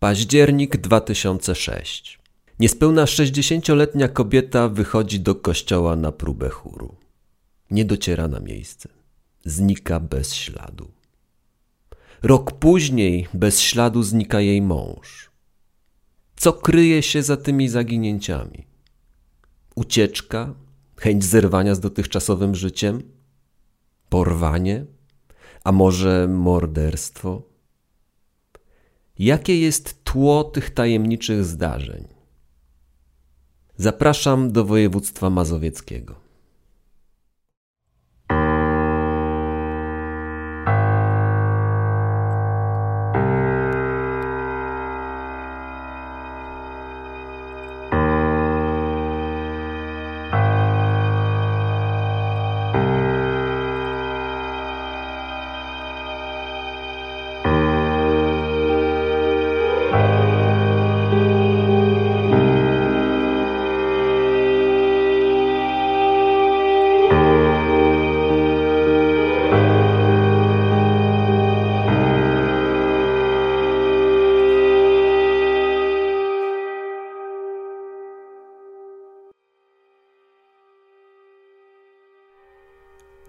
Październik 2006. Niespełna 60-letnia kobieta wychodzi do kościoła na próbę chóru. Nie dociera na miejsce. Znika bez śladu. Rok później bez śladu znika jej mąż. Co kryje się za tymi zaginięciami? Ucieczka? Chęć zerwania z dotychczasowym życiem? Porwanie? A może morderstwo? Jakie jest tło tych tajemniczych zdarzeń? Zapraszam do województwa mazowieckiego.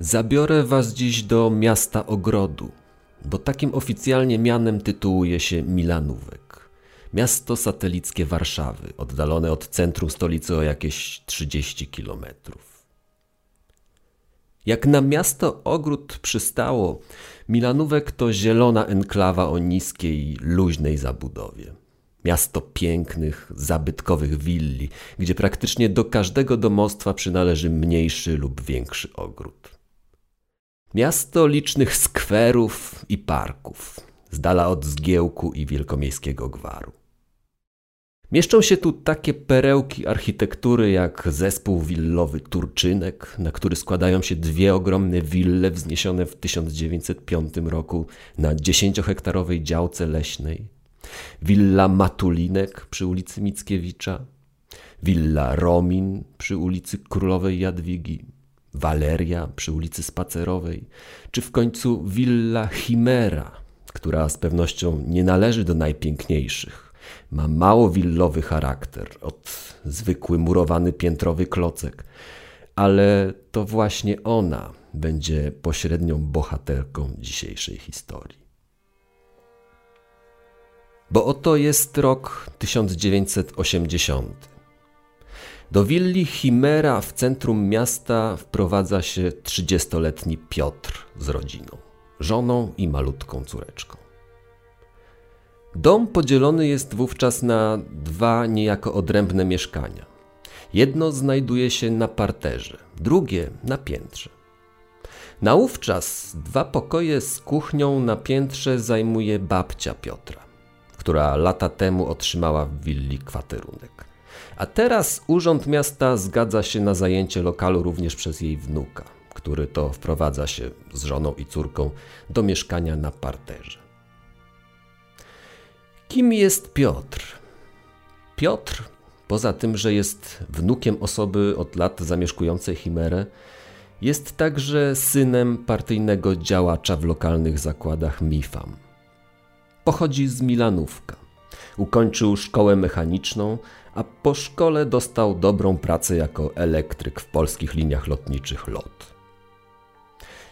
Zabiorę was dziś do miasta ogrodu, bo takim oficjalnie mianem tytułuje się Milanówek. Miasto satelickie Warszawy, oddalone od centrum stolicy o jakieś 30 kilometrów. Jak na miasto ogród przystało, Milanówek to zielona enklawa o niskiej, luźnej zabudowie. Miasto pięknych, zabytkowych willi, gdzie praktycznie do każdego domostwa przynależy mniejszy lub większy ogród. Miasto licznych skwerów i parków, z dala od zgiełku i wielkomiejskiego gwaru. Mieszczą się tu takie perełki architektury jak zespół willowy Turczynek, na który składają się dwie ogromne wille wzniesione w 1905 roku na 10-hektarowej działce leśnej, willa Matulinek przy ulicy Mickiewicza, willa Romin przy ulicy Królowej Jadwigi, Waleria przy ulicy Spacerowej, czy w końcu willa Chimera, która z pewnością nie należy do najpiękniejszych. Ma mało willowy charakter, od zwykły murowany piętrowy klocek, ale to właśnie ona będzie pośrednią bohaterką dzisiejszej historii. Bo oto jest rok 1980. Do willi Chimera w centrum miasta wprowadza się 30-letni Piotr z rodziną, żoną i malutką córeczką. Dom podzielony jest wówczas na dwa niejako odrębne mieszkania. Jedno znajduje się na parterze, drugie na piętrze. Naówczas dwa pokoje z kuchnią na piętrze zajmuje babcia Piotra, która lata temu otrzymała w willi kwaterunek. A teraz Urząd Miasta zgadza się na zajęcie lokalu również przez jej wnuka, który to wprowadza się z żoną i córką do mieszkania na parterze. Kim jest Piotr? Piotr, poza tym, że jest wnukiem osoby od lat zamieszkującej Chimerę, jest także synem partyjnego działacza w lokalnych zakładach MIFAM. Pochodzi z Milanówka. Ukończył szkołę mechaniczną, a po szkole dostał dobrą pracę jako elektryk w polskich liniach lotniczych LOT.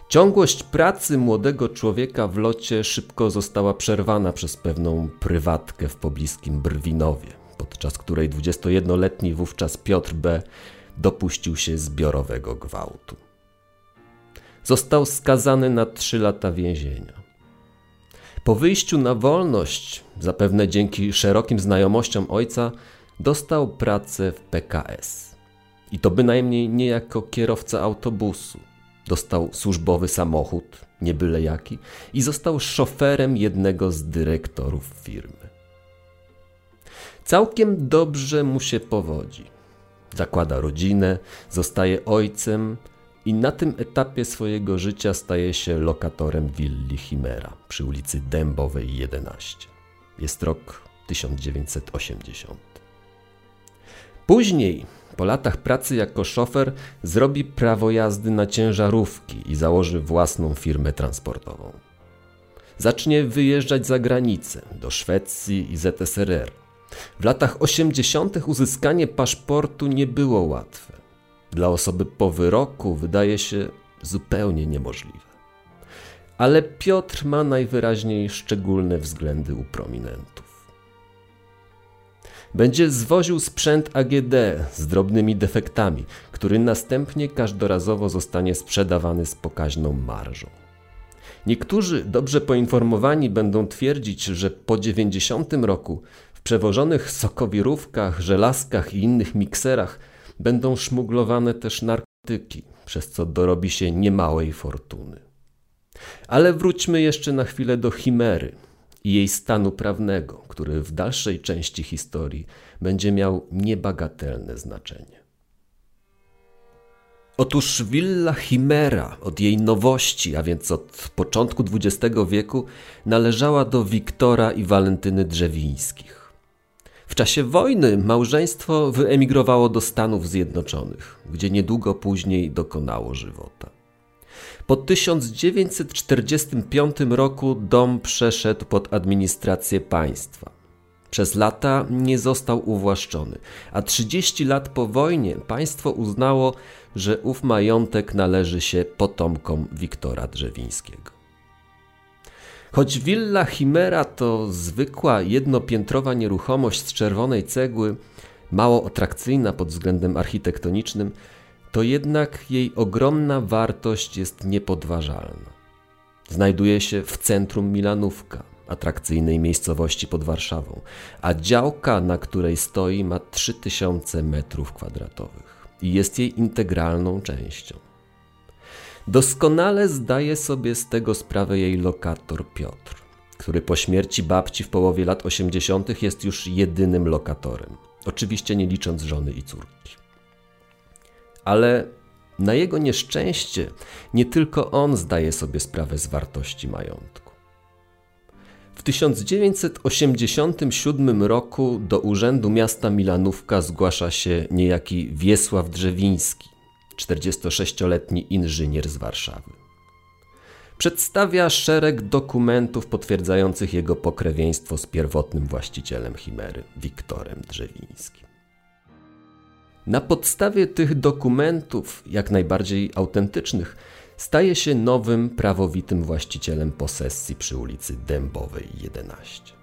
Ciągłość pracy młodego człowieka w locie szybko została przerwana przez pewną prywatkę w pobliskim Brwinowie, podczas której 21-letni wówczas Piotr B. dopuścił się zbiorowego gwałtu. Został skazany na trzy lata więzienia. Po wyjściu na wolność, zapewne dzięki szerokim znajomościom ojca, dostał pracę w PKS. I to bynajmniej nie jako kierowca autobusu. Dostał służbowy samochód, nie byle jaki, i został szoferem jednego z dyrektorów firmy. Całkiem dobrze mu się powodzi. Zakłada rodzinę, zostaje ojcem i na tym etapie swojego życia staje się lokatorem willi Chimera przy ulicy Dębowej 11. Jest rok 1980. Później, po latach pracy jako szofer, zrobi prawo jazdy na ciężarówki i założy własną firmę transportową. Zacznie wyjeżdżać za granicę, do Szwecji i ZSRR. W latach 80. uzyskanie paszportu nie było łatwe. Dla osoby po wyroku wydaje się zupełnie niemożliwe. Ale Piotr ma najwyraźniej szczególne względy u prominentów. Będzie zwoził sprzęt AGD z drobnymi defektami, który następnie każdorazowo zostanie sprzedawany z pokaźną marżą. Niektórzy dobrze poinformowani będą twierdzić, że po 90 roku w przewożonych sokowirówkach, żelazkach i innych mikserach będą szmuglowane też narkotyki, przez co dorobi się niemałej fortuny. Ale wróćmy jeszcze na chwilę do chimery i jej stanu prawnego, który w dalszej części historii będzie miał niebagatelne znaczenie. Otóż willa Chimera od jej nowości, a więc od początku XX wieku, należała do Wiktora i Walentyny Drzewińskich. W czasie wojny małżeństwo wyemigrowało do Stanów Zjednoczonych, gdzie niedługo później dokonało żywota. Po 1945 roku dom przeszedł pod administrację państwa. Przez lata nie został uwłaszczony, a 30 lat po wojnie państwo uznało, że ów majątek należy się potomkom Wiktora Drzewińskiego. Choć willa Chimera to zwykła jednopiętrowa nieruchomość z czerwonej cegły, mało atrakcyjna pod względem architektonicznym, to jednak jej ogromna wartość jest niepodważalna. Znajduje się w centrum Milanówka, atrakcyjnej miejscowości pod Warszawą, a działka, na której stoi, ma 3000 metrów kwadratowych i jest jej integralną częścią. Doskonale zdaje sobie z tego sprawę jej lokator Piotr, który po śmierci babci w połowie lat 80. jest już jedynym lokatorem, oczywiście nie licząc żony i córki. Ale na jego nieszczęście nie tylko on zdaje sobie sprawę z wartości majątku. W 1987 roku do Urzędu Miasta Milanówka zgłasza się niejaki Wiesław Drzewiński, 46-letni inżynier z Warszawy. Przedstawia szereg dokumentów potwierdzających jego pokrewieństwo z pierwotnym właścicielem Chimery, Wiktorem Drzewińskim. Na podstawie tych dokumentów, jak najbardziej autentycznych, staje się nowym prawowitym właścicielem posesji przy ulicy Dębowej 11.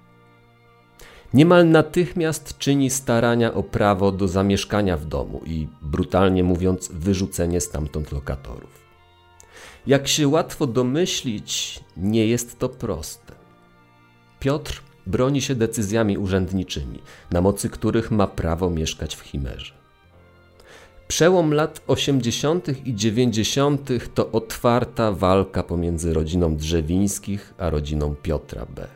Niemal natychmiast czyni starania o prawo do zamieszkania w domu i, brutalnie mówiąc, wyrzucenie stamtąd lokatorów. Jak się łatwo domyślić, nie jest to proste. Piotr broni się decyzjami urzędniczymi, na mocy których ma prawo mieszkać w Chimerze. Przełom lat 80. i 90. to otwarta walka pomiędzy rodziną Drzewińskich a rodziną Piotra B.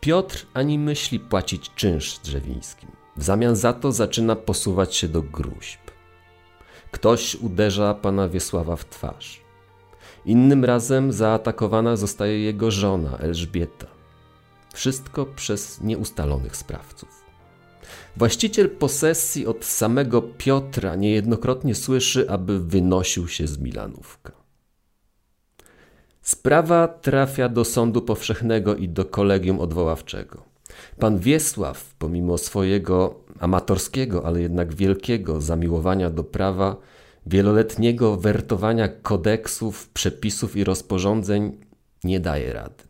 Piotr ani myśli płacić czynsz Drzewińskim. W zamian za to zaczyna posuwać się do gruźb. Ktoś uderza pana Wiesława w twarz. Innym razem zaatakowana zostaje jego żona Elżbieta. Wszystko przez nieustalonych sprawców. Właściciel posesji od samego Piotra niejednokrotnie słyszy, aby wynosił się z Milanówka. Sprawa trafia do sądu powszechnego i do kolegium odwoławczego. Pan Wiesław, pomimo swojego amatorskiego, ale jednak wielkiego zamiłowania do prawa, wieloletniego wertowania kodeksów, przepisów i rozporządzeń, nie daje rady.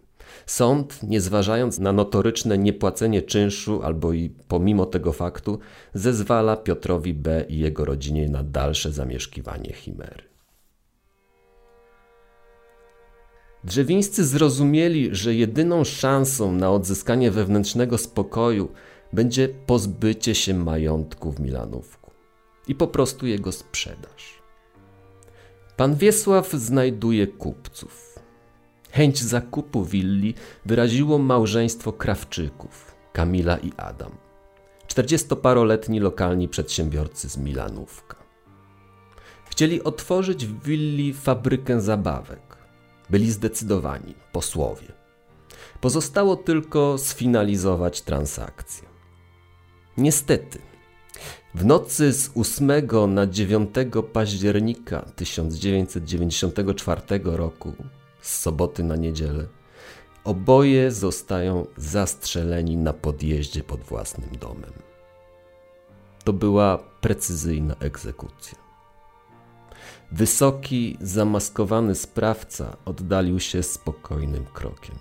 Sąd, nie zważając na notoryczne niepłacenie czynszu albo i pomimo tego faktu, zezwala Piotrowi B. i jego rodzinie na dalsze zamieszkiwanie Chimery. Drzewińscy zrozumieli, że jedyną szansą na odzyskanie wewnętrznego spokoju będzie pozbycie się majątku w Milanówku i po prostu jego sprzedaż. Pan Wiesław znajduje kupców. Chęć zakupu willi wyraziło małżeństwo Krawczyków, Kamila i Adam. Czterdziestoparoletni lokalni przedsiębiorcy z Milanówka. Chcieli otworzyć w willi fabrykę zabawek. Byli zdecydowani, posłowie. Pozostało tylko sfinalizować transakcję. Niestety, w nocy z 8 na 9 października 1994 roku z soboty na niedzielę, Oboje zostają zastrzeleni na podjeździe pod własnym domem. To była precyzyjna egzekucja. Wysoki, zamaskowany sprawca oddalił się spokojnym krokiem.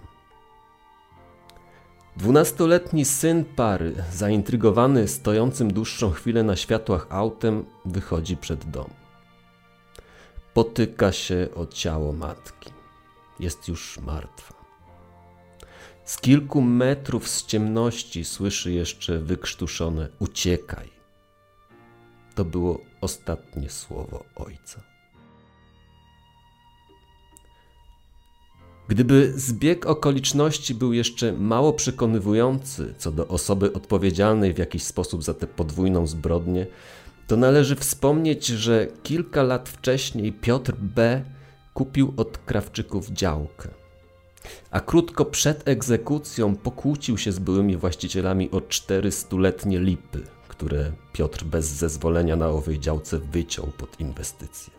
Dwunastoletni syn pary, zaintrygowany stojącym dłuższą chwilę na światłach autem, wychodzi przed dom. Potyka się o ciało matki. Jest już martwa. Z kilku metrów z ciemności słyszy jeszcze wykrztuszone uciekaj. To było ostatnie słowo ojca. Gdyby zbieg okoliczności był jeszcze mało przekonywujący co do osoby odpowiedzialnej w jakiś sposób za tę podwójną zbrodnię, to należy wspomnieć, że kilka lat wcześniej Piotr B. kupił od Krawczyków działkę. A krótko przed egzekucją pokłócił się z byłymi właścicielami o cztery stuletnie lipy, które Piotr bez zezwolenia na owej działce wyciął pod inwestycje.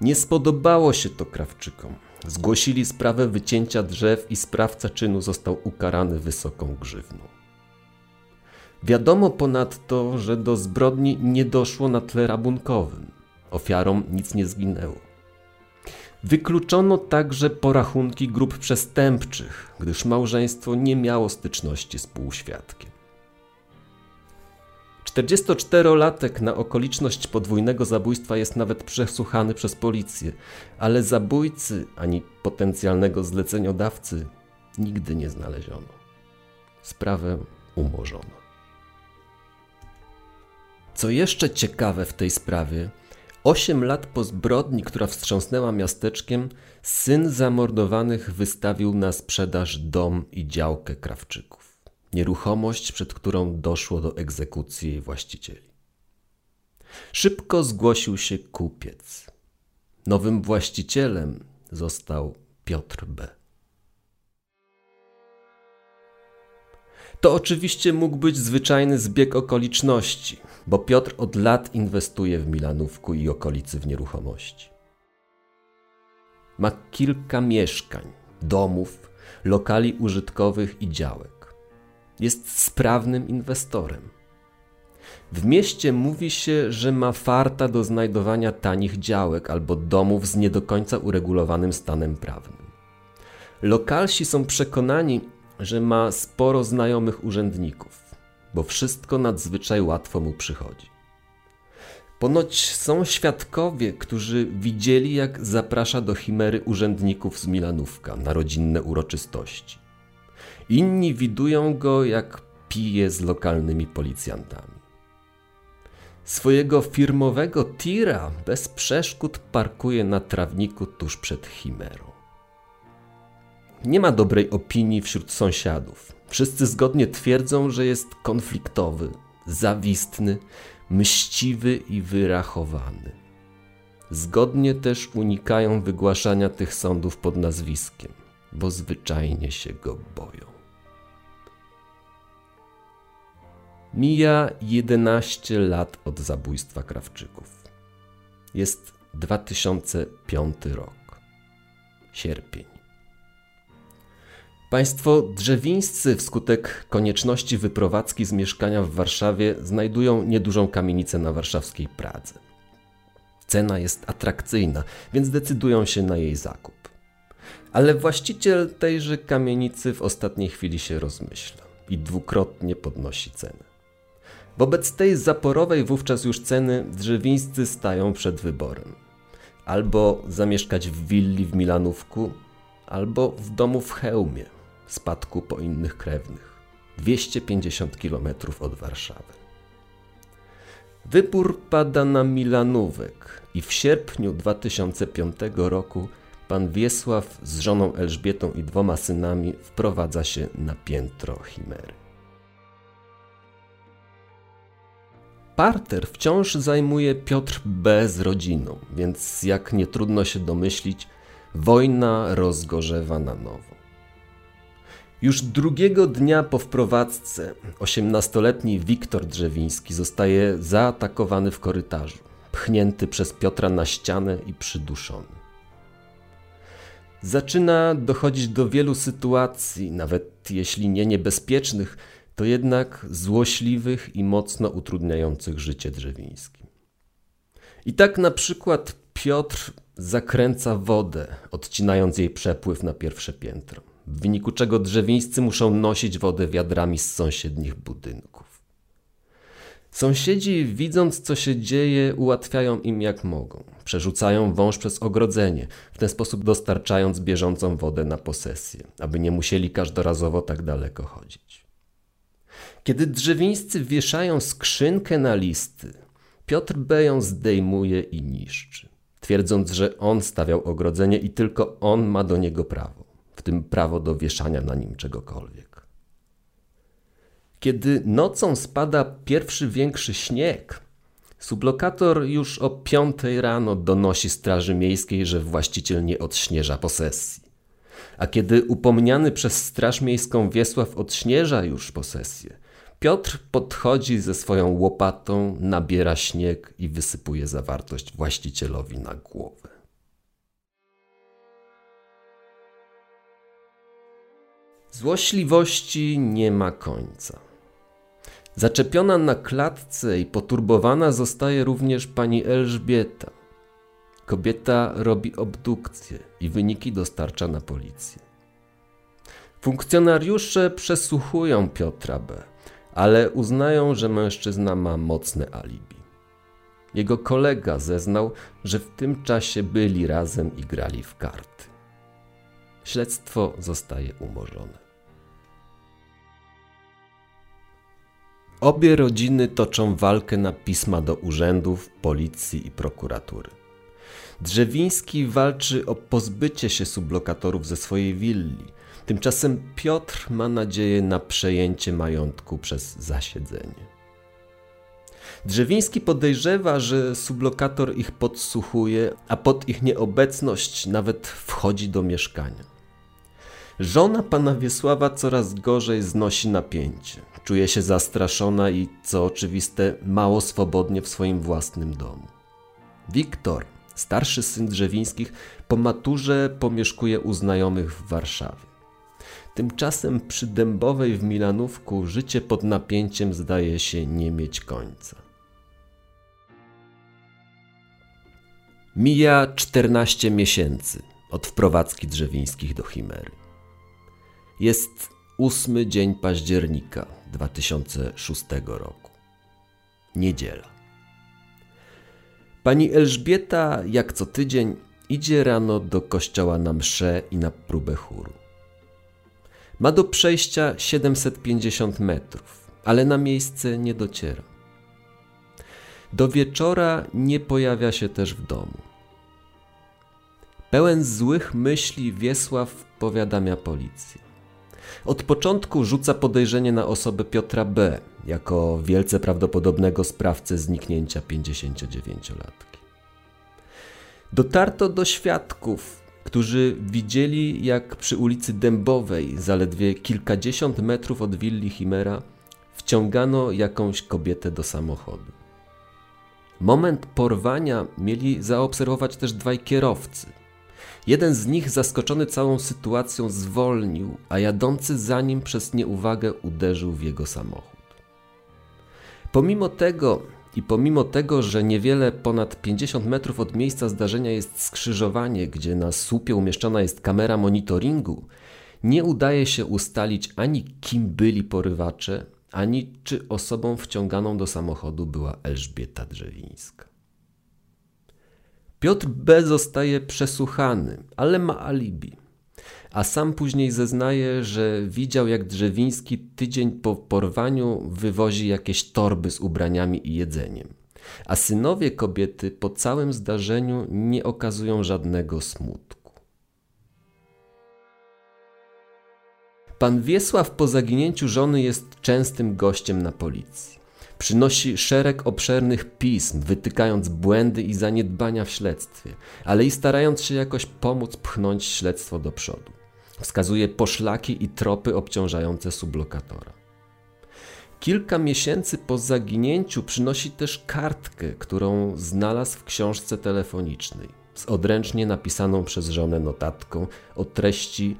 Nie spodobało się to Krawczykom. Zgłosili sprawę wycięcia drzew i sprawca czynu został ukarany wysoką grzywną. Wiadomo ponadto, że do zbrodni nie doszło na tle rabunkowym. Ofiarom nic nie zginęło. Wykluczono także porachunki grup przestępczych, gdyż małżeństwo nie miało styczności z półświadkiem. 44-latek na okoliczność podwójnego zabójstwa jest nawet przesłuchany przez policję, ale zabójcy ani potencjalnego zleceniodawcy nigdy nie znaleziono. Sprawę umorzono. Co jeszcze ciekawe w tej sprawie, osiem lat po zbrodni, która wstrząsnęła miasteczkiem, syn zamordowanych wystawił na sprzedaż dom i działkę Krawczyków nieruchomość, przed którą doszło do egzekucji jej właścicieli. Szybko zgłosił się kupiec. Nowym właścicielem został Piotr B. To oczywiście mógł być zwyczajny zbieg okoliczności, bo Piotr od lat inwestuje w Milanówku i okolicy w nieruchomości. Ma kilka mieszkań, domów, lokali użytkowych i działek jest sprawnym inwestorem. W mieście mówi się, że ma farta do znajdowania tanich działek albo domów z nie do końca uregulowanym stanem prawnym. Lokalsi są przekonani, że ma sporo znajomych urzędników, bo wszystko nadzwyczaj łatwo mu przychodzi. Ponoć są świadkowie, którzy widzieli, jak zaprasza do chimery urzędników z Milanówka na rodzinne uroczystości. Inni widują go, jak pije z lokalnymi policjantami. Swojego firmowego tira bez przeszkód parkuje na trawniku tuż przed Chimerą. Nie ma dobrej opinii wśród sąsiadów. Wszyscy zgodnie twierdzą, że jest konfliktowy, zawistny, mściwy i wyrachowany. Zgodnie też unikają wygłaszania tych sądów pod nazwiskiem, bo zwyczajnie się go boją. Mija 11 lat od zabójstwa Krawczyków. Jest 2005 rok. Sierpień. Państwo drzewińscy wskutek konieczności wyprowadzki z mieszkania w Warszawie znajdują niedużą kamienicę na warszawskiej Pradze. Cena jest atrakcyjna, więc decydują się na jej zakup. Ale właściciel tejże kamienicy w ostatniej chwili się rozmyśla i dwukrotnie podnosi cenę. Wobec tej zaporowej wówczas już ceny drzewińscy stają przed wyborem. Albo zamieszkać w willi w Milanówku, albo w domu w Chełmie, spadku po innych krewnych, 250 km od Warszawy. Wybór pada na Milanówek i w sierpniu 2005 roku pan Wiesław z żoną Elżbietą i dwoma synami wprowadza się na piętro Chimery. Parter wciąż zajmuje Piotr B. z rodziną, więc jak nie trudno się domyślić, wojna rozgorzewa na nowo. Już drugiego dnia po wprowadzce 18-letni Wiktor Drzewiński zostaje zaatakowany w korytarzu, pchnięty przez Piotra na ścianę i przyduszony. Zaczyna dochodzić do wielu sytuacji, nawet jeśli nie niebezpiecznych, to jednak złośliwych i mocno utrudniających życie drzewińskim. I tak na przykład Piotr zakręca wodę, odcinając jej przepływ na pierwsze piętro, w wyniku czego drzewińscy muszą nosić wodę wiadrami z sąsiednich budynków. Sąsiedzi, widząc co się dzieje, ułatwiają im jak mogą. Przerzucają wąż przez ogrodzenie, w ten sposób dostarczając bieżącą wodę na posesję, aby nie musieli każdorazowo tak daleko chodzić. Kiedy drzewińscy wieszają skrzynkę na listy, Piotr B. ją zdejmuje i niszczy, twierdząc, że on stawiał ogrodzenie i tylko on ma do niego prawo, w tym prawo do wieszania na nim czegokolwiek. Kiedy nocą spada pierwszy większy śnieg, sublokator już o piątej rano donosi Straży Miejskiej, że właściciel nie odśnieża posesji. A kiedy upomniany przez Straż Miejską Wiesław odśnieża już posesję, Piotr podchodzi ze swoją łopatą, nabiera śnieg i wysypuje zawartość właścicielowi na głowę. Złośliwości nie ma końca. Zaczepiona na klatce i poturbowana zostaje również pani Elżbieta. Kobieta robi obdukcję i wyniki dostarcza na policję. Funkcjonariusze przesłuchują Piotra B ale uznają, że mężczyzna ma mocne alibi. Jego kolega zeznał, że w tym czasie byli razem i grali w karty. Śledztwo zostaje umorzone. Obie rodziny toczą walkę na pisma do urzędów, policji i prokuratury. Drzewiński walczy o pozbycie się sublokatorów ze swojej willi, Tymczasem Piotr ma nadzieję na przejęcie majątku przez zasiedzenie. Drzewiński podejrzewa, że sublokator ich podsłuchuje, a pod ich nieobecność nawet wchodzi do mieszkania. Żona pana Wiesława coraz gorzej znosi napięcie. Czuje się zastraszona i, co oczywiste, mało swobodnie w swoim własnym domu. Wiktor, starszy syn Drzewińskich, po maturze pomieszkuje u znajomych w Warszawie. Tymczasem przy Dębowej w Milanówku życie pod napięciem zdaje się nie mieć końca. Mija 14 miesięcy od wprowadzki drzewińskich do Chimery. Jest ósmy dzień października 2006 roku. Niedziela. Pani Elżbieta, jak co tydzień, idzie rano do kościoła na mszę i na próbę chóru. Ma do przejścia 750 metrów, ale na miejsce nie dociera. Do wieczora nie pojawia się też w domu. Pełen złych myśli Wiesław powiadamia policję. Od początku rzuca podejrzenie na osobę Piotra B. jako wielce prawdopodobnego sprawcę zniknięcia 59-latki. Dotarto do świadków, którzy widzieli, jak przy ulicy Dębowej, zaledwie kilkadziesiąt metrów od willi Chimera, wciągano jakąś kobietę do samochodu. Moment porwania mieli zaobserwować też dwaj kierowcy. Jeden z nich, zaskoczony całą sytuacją, zwolnił, a jadący za nim przez nieuwagę uderzył w jego samochód. Pomimo tego, i pomimo tego, że niewiele ponad 50 metrów od miejsca zdarzenia jest skrzyżowanie, gdzie na słupie umieszczona jest kamera monitoringu, nie udaje się ustalić ani kim byli porywacze, ani czy osobą wciąganą do samochodu była Elżbieta Drzewińska. Piotr B. zostaje przesłuchany, ale ma alibi a sam później zeznaje, że widział jak Drzewiński tydzień po porwaniu wywozi jakieś torby z ubraniami i jedzeniem. A synowie kobiety po całym zdarzeniu nie okazują żadnego smutku. Pan Wiesław po zaginięciu żony jest częstym gościem na policji. Przynosi szereg obszernych pism, wytykając błędy i zaniedbania w śledztwie, ale i starając się jakoś pomóc pchnąć śledztwo do przodu. Wskazuje poszlaki i tropy obciążające sublokatora. Kilka miesięcy po zaginięciu przynosi też kartkę, którą znalazł w książce telefonicznej. z odręcznie napisaną przez żonę notatką o treści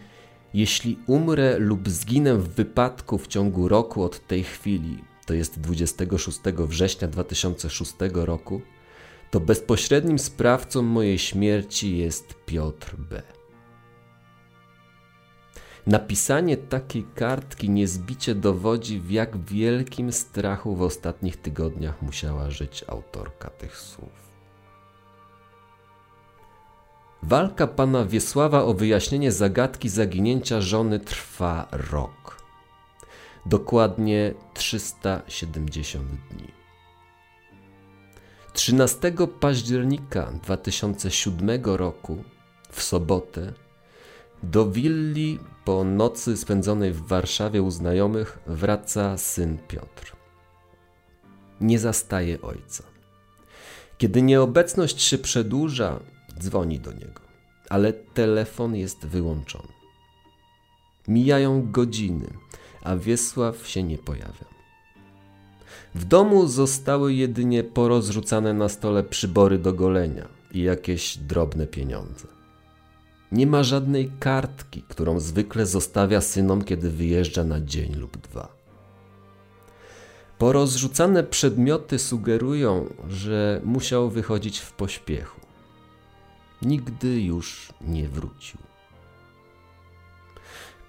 Jeśli umrę lub zginę w wypadku w ciągu roku od tej chwili, to jest 26 września 2006 roku, to bezpośrednim sprawcą mojej śmierci jest Piotr B. Napisanie takiej kartki niezbicie dowodzi, w jak wielkim strachu w ostatnich tygodniach musiała żyć autorka tych słów. Walka pana Wiesława o wyjaśnienie zagadki zaginięcia żony trwa rok. Dokładnie 370 dni. 13 października 2007 roku, w sobotę, do willi po nocy spędzonej w Warszawie u znajomych wraca syn Piotr. Nie zastaje ojca. Kiedy nieobecność się przedłuża, dzwoni do niego, ale telefon jest wyłączony. Mijają godziny, a Wiesław się nie pojawia. W domu zostały jedynie porozrzucane na stole przybory do golenia i jakieś drobne pieniądze. Nie ma żadnej kartki, którą zwykle zostawia synom, kiedy wyjeżdża na dzień lub dwa. Porozrzucane przedmioty sugerują, że musiał wychodzić w pośpiechu. Nigdy już nie wrócił.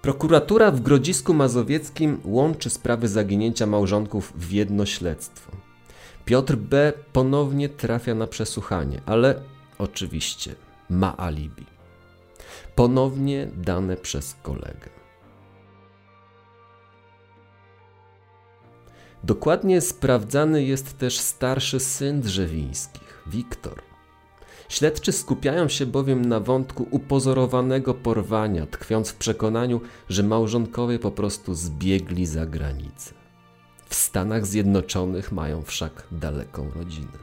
Prokuratura w Grodzisku Mazowieckim łączy sprawy zaginięcia małżonków w jedno śledztwo. Piotr B. ponownie trafia na przesłuchanie, ale oczywiście ma alibi. Ponownie dane przez kolegę. Dokładnie sprawdzany jest też starszy syn Drzewińskich, Wiktor. Śledczy skupiają się bowiem na wątku upozorowanego porwania, tkwiąc w przekonaniu, że małżonkowie po prostu zbiegli za granicę. W Stanach Zjednoczonych mają wszak daleką rodzinę.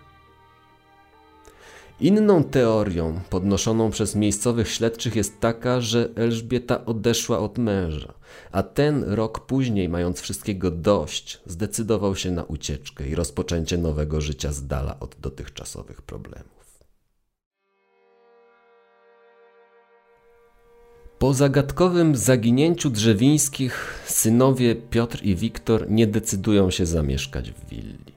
Inną teorią podnoszoną przez miejscowych śledczych jest taka, że Elżbieta odeszła od męża, a ten rok później, mając wszystkiego dość, zdecydował się na ucieczkę i rozpoczęcie nowego życia z dala od dotychczasowych problemów. Po zagadkowym zaginięciu drzewińskich synowie Piotr i Wiktor nie decydują się zamieszkać w willi.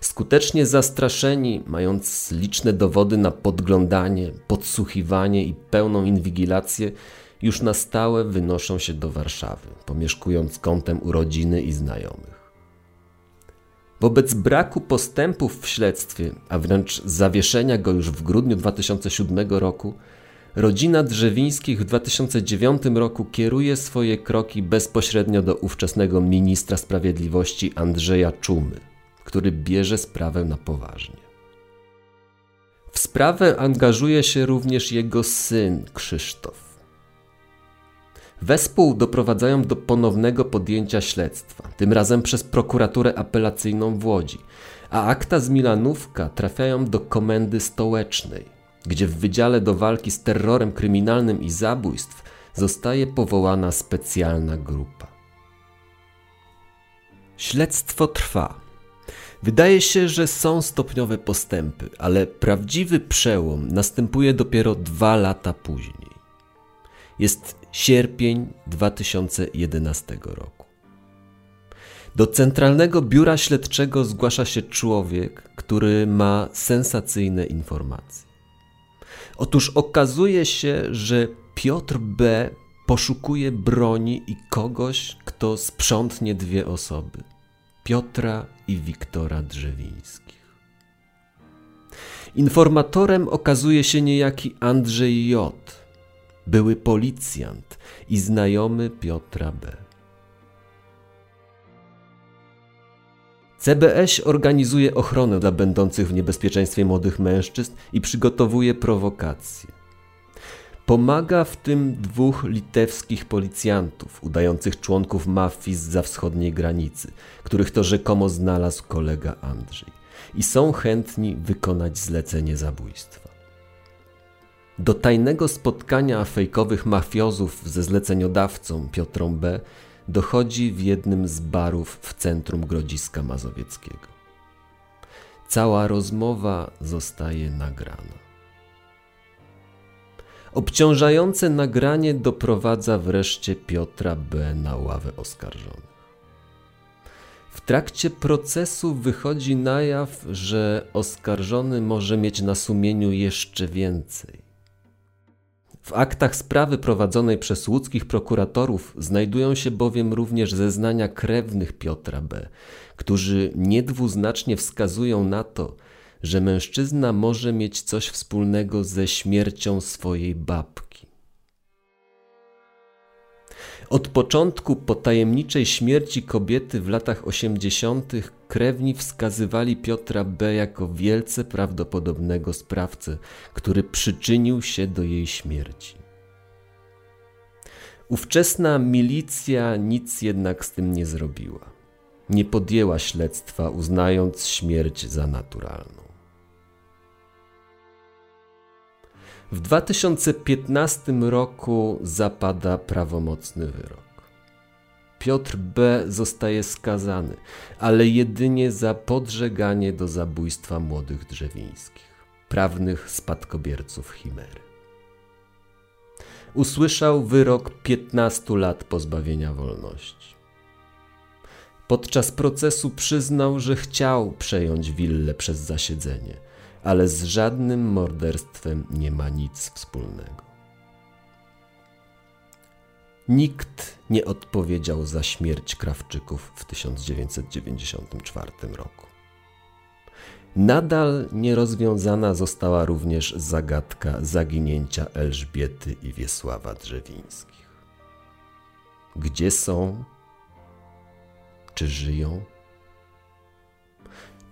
Skutecznie zastraszeni, mając liczne dowody na podglądanie, podsłuchiwanie i pełną inwigilację, już na stałe wynoszą się do Warszawy, pomieszkując kątem u rodziny i znajomych. Wobec braku postępów w śledztwie, a wręcz zawieszenia go już w grudniu 2007 roku, Rodzina Drzewińskich w 2009 roku kieruje swoje kroki bezpośrednio do ówczesnego ministra sprawiedliwości Andrzeja Czumy, który bierze sprawę na poważnie. W sprawę angażuje się również jego syn Krzysztof. Wespół doprowadzają do ponownego podjęcia śledztwa, tym razem przez prokuraturę apelacyjną w Łodzi, a akta z Milanówka trafiają do komendy stołecznej gdzie w Wydziale do Walki z Terrorem Kryminalnym i Zabójstw zostaje powołana specjalna grupa. Śledztwo trwa. Wydaje się, że są stopniowe postępy, ale prawdziwy przełom następuje dopiero dwa lata później. Jest sierpień 2011 roku. Do Centralnego Biura Śledczego zgłasza się człowiek, który ma sensacyjne informacje. Otóż okazuje się, że Piotr B. poszukuje broni i kogoś, kto sprzątnie dwie osoby: Piotra i Wiktora Drzewińskich. Informatorem okazuje się niejaki Andrzej J., były policjant i znajomy Piotra B. CBS organizuje ochronę dla będących w niebezpieczeństwie młodych mężczyzn i przygotowuje prowokacje. Pomaga w tym dwóch litewskich policjantów, udających członków mafii z za wschodniej granicy, których to rzekomo znalazł kolega Andrzej i są chętni wykonać zlecenie zabójstwa. Do tajnego spotkania fejkowych mafiozów ze zleceniodawcą Piotrą B dochodzi w jednym z barów w centrum Grodziska Mazowieckiego. Cała rozmowa zostaje nagrana. Obciążające nagranie doprowadza wreszcie Piotra B. na ławę oskarżonych. W trakcie procesu wychodzi na jaw, że oskarżony może mieć na sumieniu jeszcze więcej. W aktach sprawy prowadzonej przez łódzkich prokuratorów znajdują się bowiem również zeznania krewnych Piotra B., którzy niedwuznacznie wskazują na to, że mężczyzna może mieć coś wspólnego ze śmiercią swojej babki. Od początku potajemniczej śmierci kobiety w latach 80. krewni wskazywali Piotra B. jako wielce prawdopodobnego sprawcę, który przyczynił się do jej śmierci. Ówczesna milicja nic jednak z tym nie zrobiła. Nie podjęła śledztwa, uznając śmierć za naturalną. W 2015 roku zapada prawomocny wyrok. Piotr B. zostaje skazany, ale jedynie za podżeganie do zabójstwa młodych drzewińskich, prawnych spadkobierców Chimery. Usłyszał wyrok 15 lat pozbawienia wolności. Podczas procesu przyznał, że chciał przejąć willę przez zasiedzenie – ale z żadnym morderstwem nie ma nic wspólnego. Nikt nie odpowiedział za śmierć Krawczyków w 1994 roku. Nadal nierozwiązana została również zagadka zaginięcia Elżbiety i Wiesława Drzewińskich. Gdzie są? Czy żyją?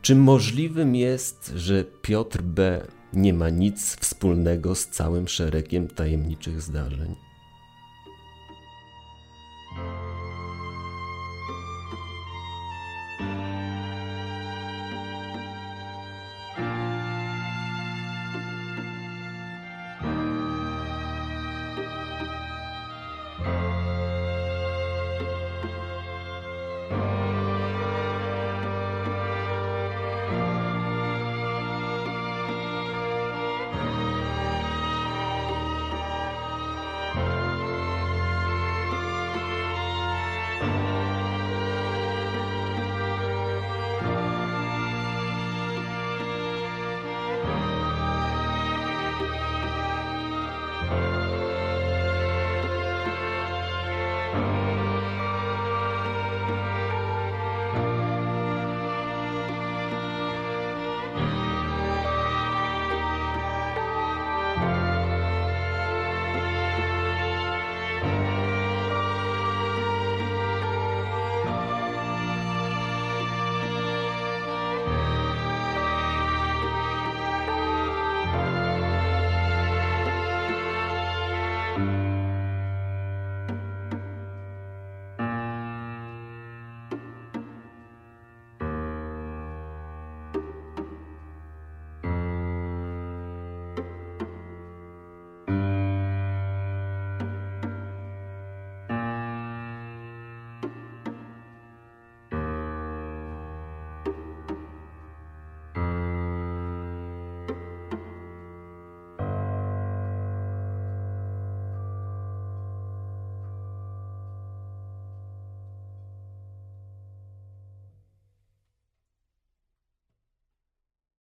Czy możliwym jest, że Piotr B. nie ma nic wspólnego z całym szeregiem tajemniczych zdarzeń?